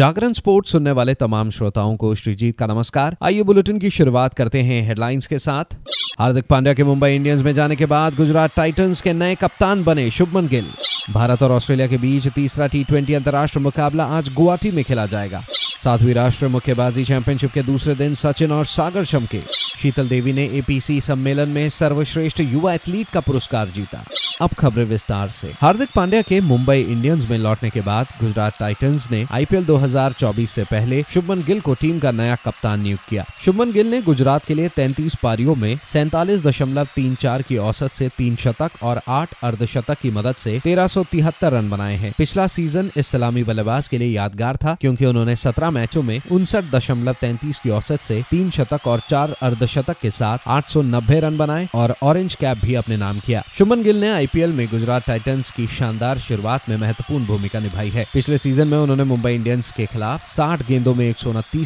जागरण sports सुनने वाले तमाम श्रोताओं को श्रीजीत का नमस्कार। आइए बुलेटिन की शुरुआत करते हैं हेडलाइंस के साथ। हार्दिक पांड्या के मुंबई इंडियंस में जाने के बाद गुजरात टाइटंस के नए कप्तान बने शुभमन गिल। भारत और ऑस्ट्रेलिया के बीच तीसरा टी ट्वेंटी अंतर्राष्ट्रीय मुकाबला आज गुवाहाटी में खेला जाएगा। सातवीं राष्ट्रीय मुक्केबाजी चैंपियनशिप के दूसरे दिन सचिन और सागर शमके शीतल देवी ने एपीसी सम्मेलन में सर्वश्रेष्ठ युवा एथलीट का पुरस्कार जीता। अब खबरें विस्तार से। हार्दिक पांड्या के मुंबई इंडियंस में लौटने के बाद गुजरात टाइटंस ने आईपीएल 2024 से पहले शुभमन गिल को टीम का नया कप्तान नियुक्त किया। शुभमन गिल ने गुजरात के लिए 33 पारियों में सैतालीस की औसत से तीन शतक और आठ अर्धशतक की मदद से तेरह रन बनाए हैं। पिछला सीज़न इस सलामी बल्लेबाज के लिए यादगार था, क्योंकि उन्होंने सत्रह मैचों में उनसठ की औसत से तीन शतक और चार अर्धशतक के साथ आठ सौ नब्बे रन बनाए और ऑरेंज कैप भी अपने नाम किया। शुभमन गिल ने आईपीएल में गुजरात टाइटंस की शानदार शुरुआत में महत्वपूर्ण भूमिका निभाई है। पिछले सीज़न में उन्होंने मुंबई इंडियंस के खिलाफ 60 गेंदों में एक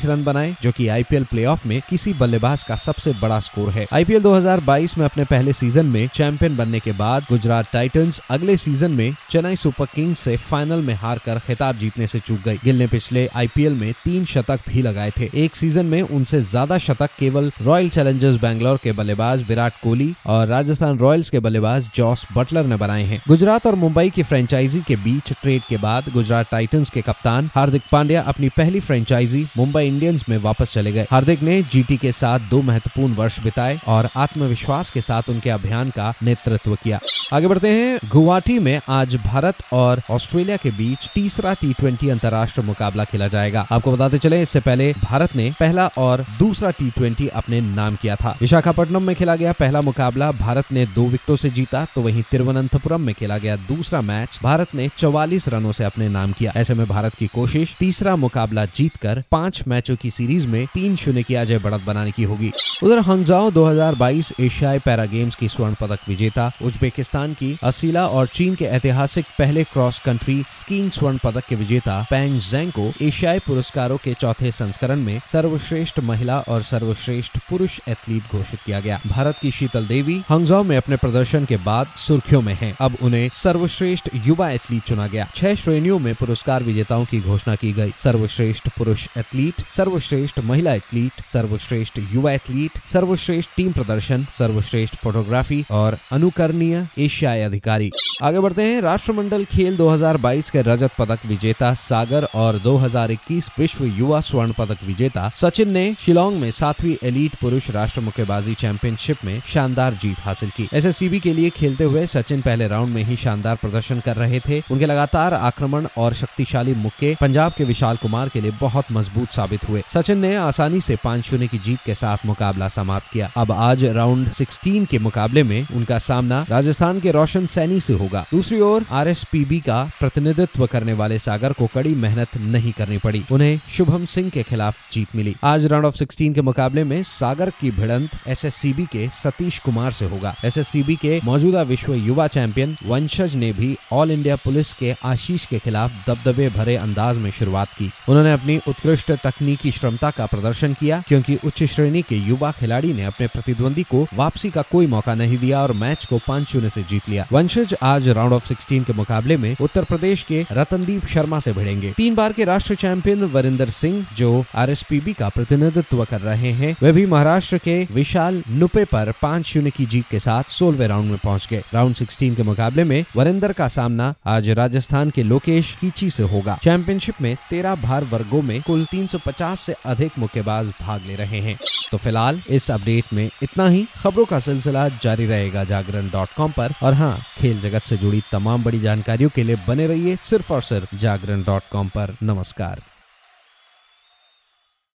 रन बनाए, जो कि आईपीएल प्लेऑफ में किसी बल्लेबाज का सबसे बड़ा स्कोर है। आईपीएल 2022 में अपने पहले सीज़न में चैंपियन बनने के बाद गुजरात टाइटंस अगले सीज़न में चेन्नई सुपर किंग्स से फाइनल में हार कर खिताब जीतने से चूक गई। गिल ने पिछले आईपीएल में तीन शतक भी लगाए थे। एक सीज़न में उनसे ज़्यादा शतक केवल रॉयल चैलेंजर्स बैंगलोर के बल्लेबाज विराट कोहली और राजस्थान रॉयल्स के बल्लेबाज जॉस बटलर ने बनाए हैं। गुजरात और मुंबई की फ्रेंचाइजी के बीच ट्रेड के बाद गुजरात टाइटंस के कप्तान हार्दिक पांड्या अपनी पहली फ्रेंचाइजी मुंबई इंडियंस में वापस चले गए। हार्दिक ने जीटी के साथ दो महत्वपूर्ण वर्ष बिताए और आत्मविश्वास के साथ उनके अभियान का नेतृत्व किया। आगे बढ़ते हैं। गुवाहाटी में आज भारत और ऑस्ट्रेलिया के बीच तीसरा टी ट्वेंटी अंतर्राष्ट्रीय मुकाबला खेला जाएगा। आपको बताते चले, इससे पहले भारत ने पहला और दूसरा टी ट्वेंटी अपने नाम किया था। विशाखापट्टनम में खेला गया पहला मुकाबला। भारत ने दो विकेटों से जीता तो वहीं तिरुवनंतपुरम में खेला गया दूसरा मैच भारत ने चौवालीस रनों से अपने नाम किया। ऐसे में भारत की कोशिश तीसरा मुकाबला जीतकर पाँच मैचों की सीरीज़ में तीन शून्य की अजय बढ़त बनाने की होगी। उधर हंगजाओ 2022 एशियाई पैरा गेम्स की स्वर्ण पदक विजेता उज्बेकिस्तान की असीला और चीन के ऐतिहासिक पहले क्रॉस कंट्री स्कीइंग स्वर्ण पदक के विजेता पैंग जैंग को एशियाई पुरस्कारों के चौथे संस्करण में सर्वश्रेष्ठ महिला और सर्वश्रेष्ठ पुरुष एथलीट घोषित किया गया। भारत की शीतल देवी हंगजाओ में अपने प्रदर्शन के बाद सुर्खियों में है। अब उन्हें सर्वश्रेष्ठ युवा एथलीट चुना गया। छह श्रेणियों में पुरस्कार विजेताओं की घोषणा की गई। सर्वश्रेष्ठ पुरुष एथलीट, सर्वश्रेष्ठ महिला एथलीट, सर्वश्रेष्ठ युवा एथलीट, सर्वश्रेष्ठ टीम प्रदर्शन, सर्वश्रेष्ठ फोटोग्राफी और अनुकरणीय एशियाई अधिकारी। आगे बढ़ते हैं। राष्ट्रमंडल खेल 2022 के रजत पदक विजेता सागर और 2021 विश्व युवा स्वर्ण पदक विजेता सचिन ने शिलोंग में सातवीं एलीट पुरुष राष्ट्र मुक्केबाजी चैंपियनशिप में शानदार जीत हासिल की। एसएससीबी के लिए खेलते हुए सचिन पहले राउंड में ही शानदार प्रदर्शन कर रहे थे। उनके लगातार आक्रमण और शक्तिशाली मुक्के पंजाब के विशाल कुमार के लिए बहुत मज़बूत साबित हुए। सचिन ने आसानी से पाँच शून्य की जीत के साथ मुकाबला समाप्त किया। अब आज राउंड 16 के मुकाबले में उनका सामना राजस्थान के रोशन सैनी से होगा। दूसरी ओर आर का प्रतिनिधित्व करने वाले सागर को कड़ी मेहनत नहीं करनी पड़ी। उन्हें शुभम सिंह के खिलाफ जीत मिली। आज राउंड ऑफ़ 16 के मुकाबले में सागर की भिड़ंत एसएससीबी के सतीश कुमार से होगा। एसएससीबी के मौजूदा विश्व युवा चैंपियन वंशज ने भी ऑल इंडिया पुलिस के आशीष के खिलाफ दबदबे भरे अंदाज में शुरुआत की। उन्होंने अपनी उत्कृष्ट तकनीकी श्रमता का प्रदर्शन किया, क्योंकि उच्च श्रेणी के युवा खिलाड़ी ने अपने प्रतिद्वंदी को वापसी का कोई मौका नहीं दिया और मैच को पाँच शून्य से जीत लिया। वंशज आज राउंड ऑफ़ 16 के मुकाबले में उत्तर प्रदेश के रतनदीप शर्मा से भिड़ेंगे। तीन बार के राष्ट्रीय चैंपियन वरिंदर सिंह, जो आर का प्रतिनिधित्व कर रहे हैं, वे भी महाराष्ट्र के विशाल नुपे पर पाँच शून्य की जीत के साथ सोलवे राउंड में पहुँच गए। राउंड सिक्सटीन के मुकाबले में वरिंदर का सामना आज राजस्थान के लोकेश कीची से होगा। चैंपियनशिप में तेरह भार वर्गो में कुल 350 से अधिक मुक्केबाज भाग ले रहे हैं। तो फ़िलहाल इस अपडेट में इतना ही। खबरों का सिलसिला जारी रहेगा जागरण डॉट कॉम और हाँ खेल जगत से जुड़ी तमाम बड़ी जानकारियों के लिए बने रहिए सिर्फ़ और सिर्फ़ जागरण डॉट कॉम नमस्कार।